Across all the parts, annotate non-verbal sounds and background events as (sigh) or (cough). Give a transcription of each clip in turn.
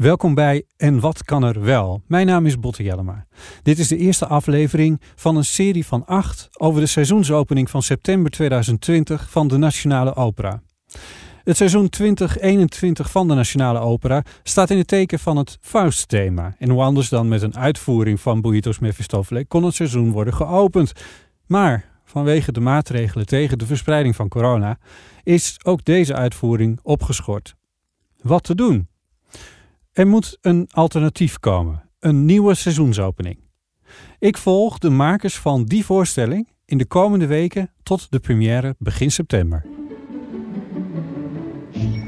Welkom bij En Wat Kan Er Wel? Mijn naam is Botte Jellema. Dit is de eerste aflevering van een serie van acht over de seizoensopening van september 2020 van de Nationale Opera. Het seizoen 2021 van de Nationale Opera staat in het teken van het Faust-thema. En hoe anders dan met een uitvoering van Boïtos Mephistopheles kon het seizoen worden geopend. Maar vanwege de maatregelen tegen de verspreiding van corona is ook deze uitvoering opgeschort. Wat te doen? Er moet een alternatief komen, een nieuwe seizoensopening. Ik volg de makers van die voorstelling in de komende weken tot de première begin september.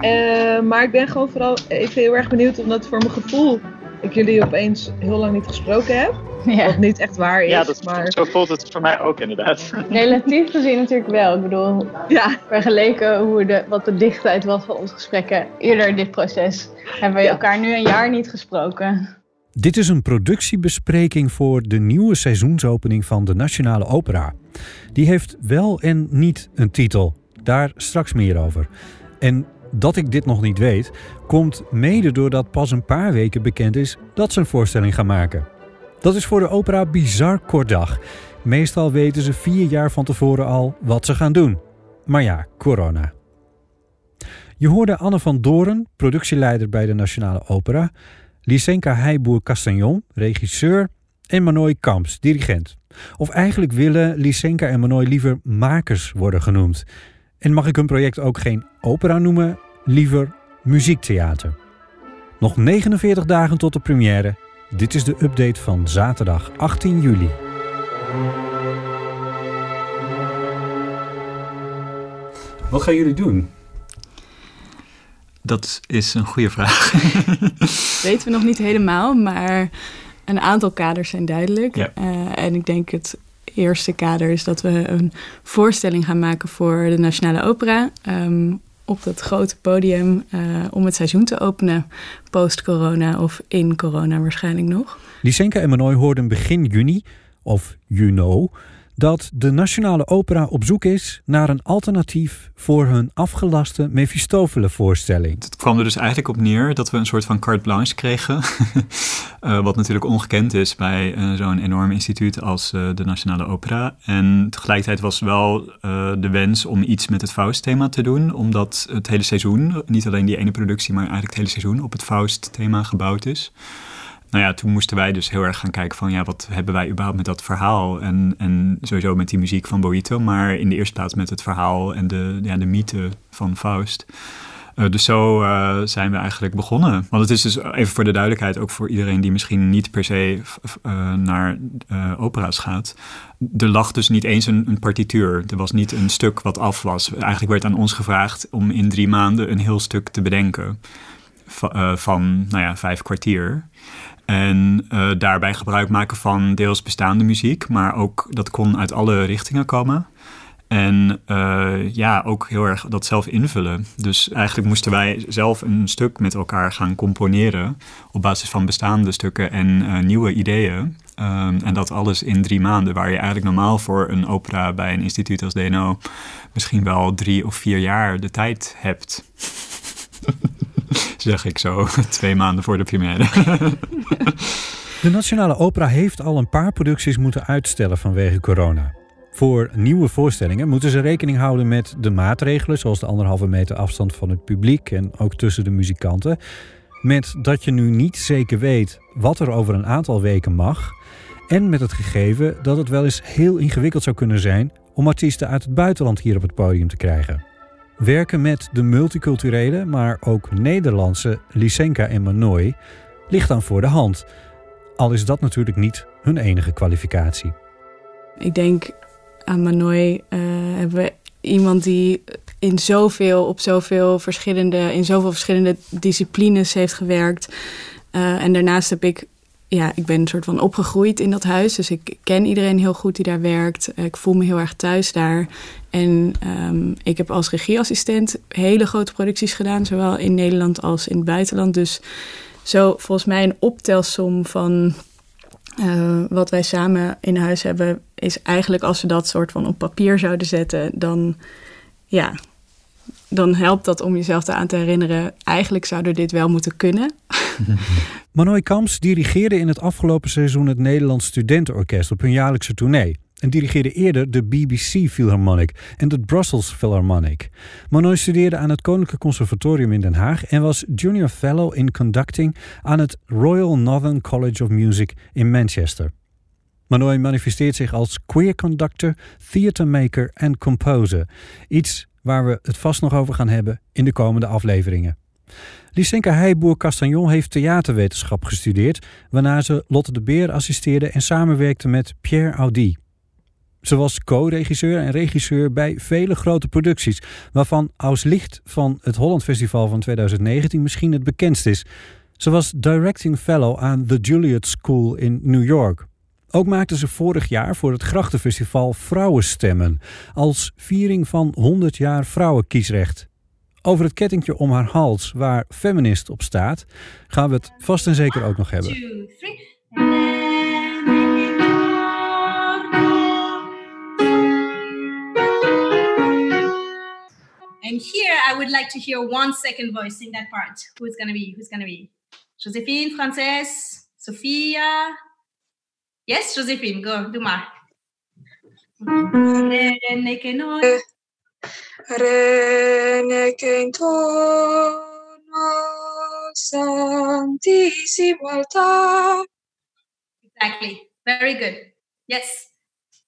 Uh, maar ik ben gewoon vooral even heel erg benieuwd, omdat voor mijn gevoel ik jullie opeens heel lang niet gesproken heb. (laughs) Ja. Wat niet echt waar is. Ja, dat, maar... zo voelt het voor mij ook inderdaad. (laughs) Relatief gezien natuurlijk wel. Ik bedoel, ja. vergeleken hoe de, wat de dichtheid was van onze gesprekken eerder in dit proces, hebben we elkaar nu een jaar niet gesproken. Dit is een productiebespreking voor de nieuwe seizoensopening van de Nationale Opera. Die heeft wel en niet een titel. Daar straks meer over. En dat ik dit nog niet weet, komt mede doordat pas een paar weken bekend is dat ze een voorstelling gaan maken. Dat is voor de opera bizar kort dag. Meestal weten ze vier jaar van tevoren al wat ze gaan doen. Maar ja, corona. Je hoorde Anne van Doren, productieleider bij de Nationale Opera, Lysenka Heijboer-Castagnon, regisseur, en Manoy Kamps, dirigent. Of eigenlijk willen Lysenka en Manoy liever makers worden genoemd. En mag ik hun project ook geen opera noemen, liever muziektheater. Nog 49 dagen tot de première. Dit is de update van zaterdag 18 juli. Wat gaan jullie doen? Dat is een goede vraag. (laughs) Weten we nog niet helemaal, maar een aantal kaders zijn duidelijk. Ja. Uh, en ik denk het eerste kader is dat we een voorstelling gaan maken voor de Nationale Opera. Um, op dat grote podium uh, om het seizoen te openen. Post-corona of in corona waarschijnlijk nog. Lysenka en Manoy hoorden begin juni, of you know, dat de Nationale Opera op zoek is naar een alternatief voor hun afgelaste Mephistopheles-voorstelling. Het kwam er dus eigenlijk op neer dat we een soort van carte blanche kregen. uh, (laughs) wat natuurlijk ongekend is bij uh, zo'n enorm instituut als uh, de Nationale Opera. En tegelijkertijd was wel de wens om iets met het Faust-thema te doen, omdat het hele seizoen, niet alleen die ene productie, maar eigenlijk het hele seizoen op het Faust-thema gebouwd is nou ja, toen moesten wij dus heel erg gaan kijken van ja, wat hebben wij überhaupt met dat verhaal? En, en sowieso met die muziek van Boito, maar in de eerste plaats met het verhaal en de, ja, de mythe van Faust. Uh, dus zo uh, zijn we eigenlijk begonnen. Want het is dus even voor de duidelijkheid, ook voor iedereen die misschien niet per se uh, naar opera's gaat. Er lag dus niet eens een, een, partituur. Er was niet een stuk wat af was. Eigenlijk werd aan ons gevraagd om in drie maanden een heel stuk te bedenken. Van nou ja, vijf kwartier. En uh, daarbij gebruik maken van deels bestaande muziek, maar ook dat kon uit alle richtingen komen. En uh, ja, ook heel erg dat zelf invullen. Dus eigenlijk moesten wij zelf een stuk met elkaar gaan componeren op basis van bestaande stukken en nieuwe ideeën. Um, en dat alles in drie maanden, waar je eigenlijk normaal voor een opera bij een instituut als DNO misschien wel drie of vier jaar de tijd hebt. (laughs) zeg ik zo, (laughs) twee maanden voor de première. (laughs) De Nationale Opera heeft al een paar producties moeten uitstellen vanwege corona. Voor nieuwe voorstellingen moeten ze rekening houden met de maatregelen, zoals de anderhalve meter afstand van het publiek en ook tussen de muzikanten. Met dat je nu niet zeker weet wat er over een aantal weken mag. En met het gegeven dat het wel eens heel ingewikkeld zou kunnen zijn om artiesten uit het buitenland hier op het podium te krijgen. Werken met de multiculturele, maar ook Nederlandse Lysenka en Manoy ligt dan voor de hand. Al is dat natuurlijk niet hun enige kwalificatie. Ik denk aan Manoy uh, hebben we iemand die in zoveel, op zoveel verschillende, in zoveel verschillende disciplines heeft gewerkt. Uh, en daarnaast heb ik ja, ik ben een soort van opgegroeid in dat huis. Dus ik ken iedereen heel goed die daar werkt. Ik voel me heel erg thuis daar. En um, ik heb als regieassistent hele grote producties gedaan, zowel in Nederland als in het buitenland. Dus zo volgens mij een optelsom van uh, wat wij samen in huis hebben, is eigenlijk als we dat soort van op papier zouden zetten, dan ja, dan helpt dat om jezelf aan te herinneren... eigenlijk zouden dit wel moeten kunnen. (laughs) Manoy Kamps dirigeerde in het afgelopen seizoen het Nederlands Studentenorkest op hun jaarlijkse tournee. En dirigeerde eerder de BBC Philharmonic en de Brussels Philharmonic. Manoy studeerde aan het Koninklijk Conservatorium in Den Haag en was junior fellow in conducting aan het Royal Northern College of Music in Manchester. Manoy manifesteert zich als queer conductor, theatermaker en composer. Iets waar we het vast nog over gaan hebben in de komende afleveringen. Lysenka Heijboer-Castagnon heeft theaterwetenschap gestudeerd, waarna ze Lotte de Beer assisteerde en samenwerkte met Pierre Audi. Ze was co-regisseur en regisseur bij vele grote producties, waarvan Aus Licht van het Holland Festival van 2019 misschien het bekendst is. Ze was directing fellow aan the Juilliard School in New York. Ook maakte ze vorig jaar voor het Grachtenfestival Vrouwenstemmen als viering van 100 jaar vrouwenkiesrecht. Over het kettingje om haar hals waar feminist op staat, gaan we het vast en zeker ook nog hebben. And here I would like to hear one second voice in that part. Who's gonna be? Who's gonna be? Josephine, Frances, Sophia. Yes, Josephine, go, doe maar. Exactly. Very good. Yes.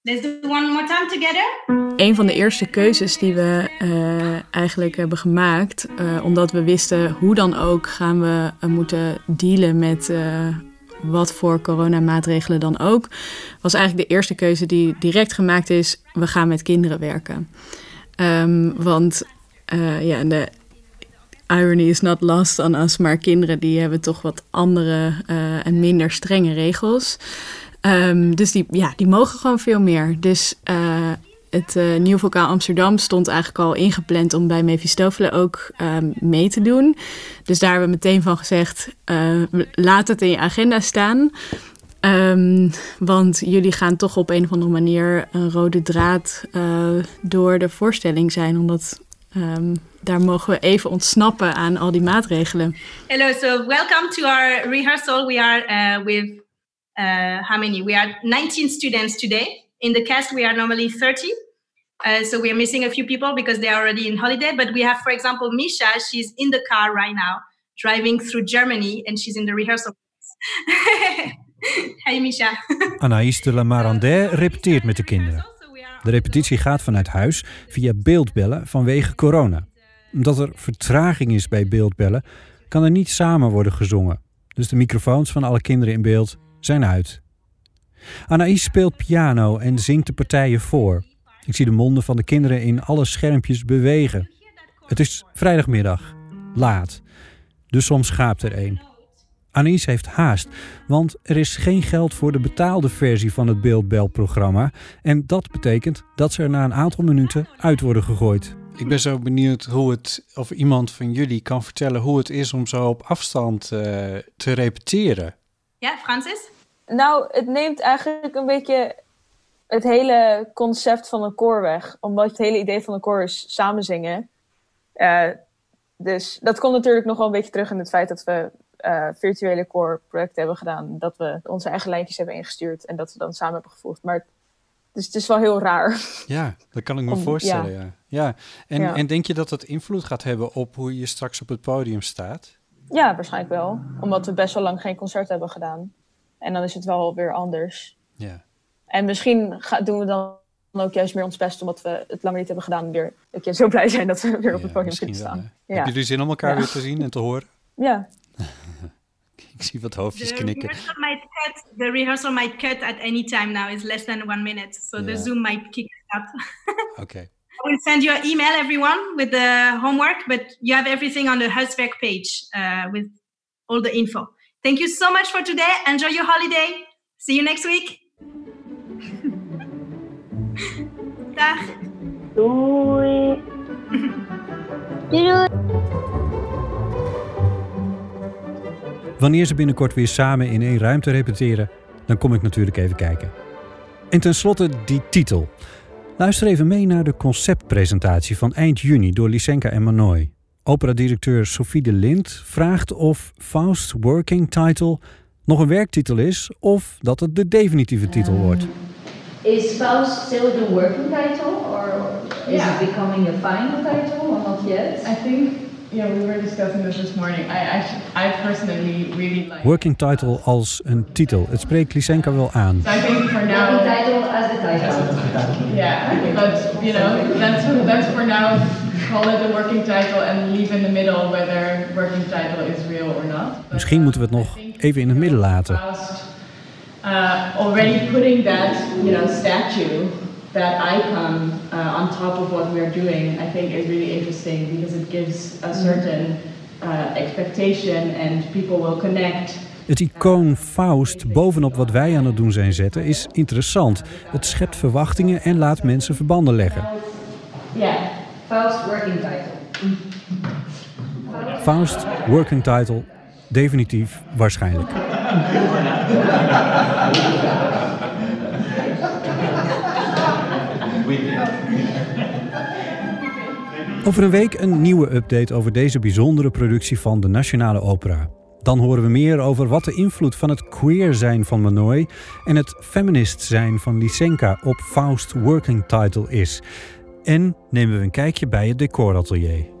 Let's do one more time together. Een van de eerste keuzes die we uh, eigenlijk hebben gemaakt, uh, omdat we wisten hoe dan ook gaan we uh, moeten dealen met wat voor coronamaatregelen dan ook, was eigenlijk de eerste keuze die direct gemaakt is: we gaan met kinderen werken. Um, want ja, de irony is not lost on us, maar kinderen die hebben toch wat andere en minder strenge regels. Um, dus die, ja, die mogen gewoon veel meer. Dus uh, het uh, Nieuw Vulkaan Amsterdam stond eigenlijk al ingepland om bij Mephistofele ook um, mee te doen. Dus daar hebben we meteen van gezegd, uh, laat het in je agenda staan. Um, want jullie gaan toch op een of andere manier een rode draad door de voorstelling zijn. Omdat um, daar mogen we even ontsnappen aan al die maatregelen. Hello, so welcome to our rehearsal. We are with how many? We are 19 students today. In the cast, we are normally 30. Uh, so we are missing a few people because they are already in holiday. But we have, for example, Misha. She's in the car right now, driving through Germany, and she's in the rehearsal. (laughs) hey, Misha. (laughs) Anaïs de la Marandais repeteert met de kinderen. De repetitie gaat vanuit huis via beeldbellen vanwege corona. Omdat er vertraging is bij beeldbellen, kan er niet samen worden gezongen. Dus de microfoons van alle kinderen in beeld zijn uit. Anaïs speelt piano en zingt de partijen voor. Ik zie de monden van de kinderen in alle schermpjes bewegen. Het is vrijdagmiddag, laat. Dus soms schaapt er een. Anaïs heeft haast, want er is geen geld voor de betaalde versie van het beeldbelprogramma. En dat betekent dat ze er na een aantal minuten uit worden gegooid. Ik ben zo benieuwd hoe het, of iemand van jullie kan vertellen hoe het is om zo op afstand uh, te repeteren. Ja, Francis? Nou, het neemt eigenlijk een beetje het hele concept van een koor weg. Omdat het hele idee van een koor is samen zingen. Uh, dus dat komt natuurlijk nog wel een beetje terug in het feit dat we uh, virtuele koorprojecten hebben gedaan. Dat we onze eigen lijntjes hebben ingestuurd en dat we dan samen hebben gevoegd. Maar dus het is wel heel raar. Ja, dat kan ik me voorstellen, ja. ja. ja. En, ja. en denk je dat dat invloed gaat hebben op hoe je straks op het podium staat? Ja, waarschijnlijk wel. Omdat we best wel lang geen concert hebben gedaan. En dan is het wel weer anders. Ja. En misschien doen we dan ook juist meer ons best, omdat we het langer niet hebben gedaan, weer een keer zo blij zijn dat we weer op het podium kunnen staan. Wel, ja. Hebben jullie zin om elkaar weer te zien en te horen? Ja. (laughs) Ik zie wat hoofdjes the knikken. Rehearsal might cut, the rehearsal might cut at any time now. It's less than one minute. So the Zoom might kick up. (laughs) okay. I will send you an email, everyone, with the homework, but you have everything on the Huiswerk page uh, with all the info. Thank you so much for today. Enjoy your holiday. See you next week. (laughs) Dag. Doei. Doei. Wanneer ze binnenkort weer samen in één ruimte repeteren, dan kom ik natuurlijk even kijken. En tenslotte die titel. Luister even mee naar de conceptpresentatie van eind juni door Lysenka en Manoy. Operadirecteur Sophie de Lind vraagt of Faust Working Title nog een werktitel is of dat het de definitieve titel wordt. Is Faust still the working title or is Yeah. it becoming a final title or not yet? I think, yeah, we were discussing this this morning. I actually, I personally really like. Working title als een titel. Het spreekt Lysenka wel aan. So I think for now. Working title as the title. Yeah, but you know, that's that's for now. Call it a working title and leave in the middle whether working title is real or not. But, Misschien moeten we het nog even in het midden laten. Uh, already putting that, you know, statue, that icon uh, on top of what we are doing, I think is really interesting because it gives a certain uh, expectation and people will connect. Het icoon Faust bovenop wat wij aan het doen zijn zetten is interessant. Het schept verwachtingen en laat mensen verbanden leggen. Yeah. Faust working title. Faust, working title, definitief waarschijnlijk. Over een week een nieuwe update over deze bijzondere productie van de Nationale Opera. Dan horen we meer over wat de invloed van het queer zijn van Manoy en het feminist zijn van Lysenka op Faust Working Title is. En nemen we een kijkje bij het decoratelier.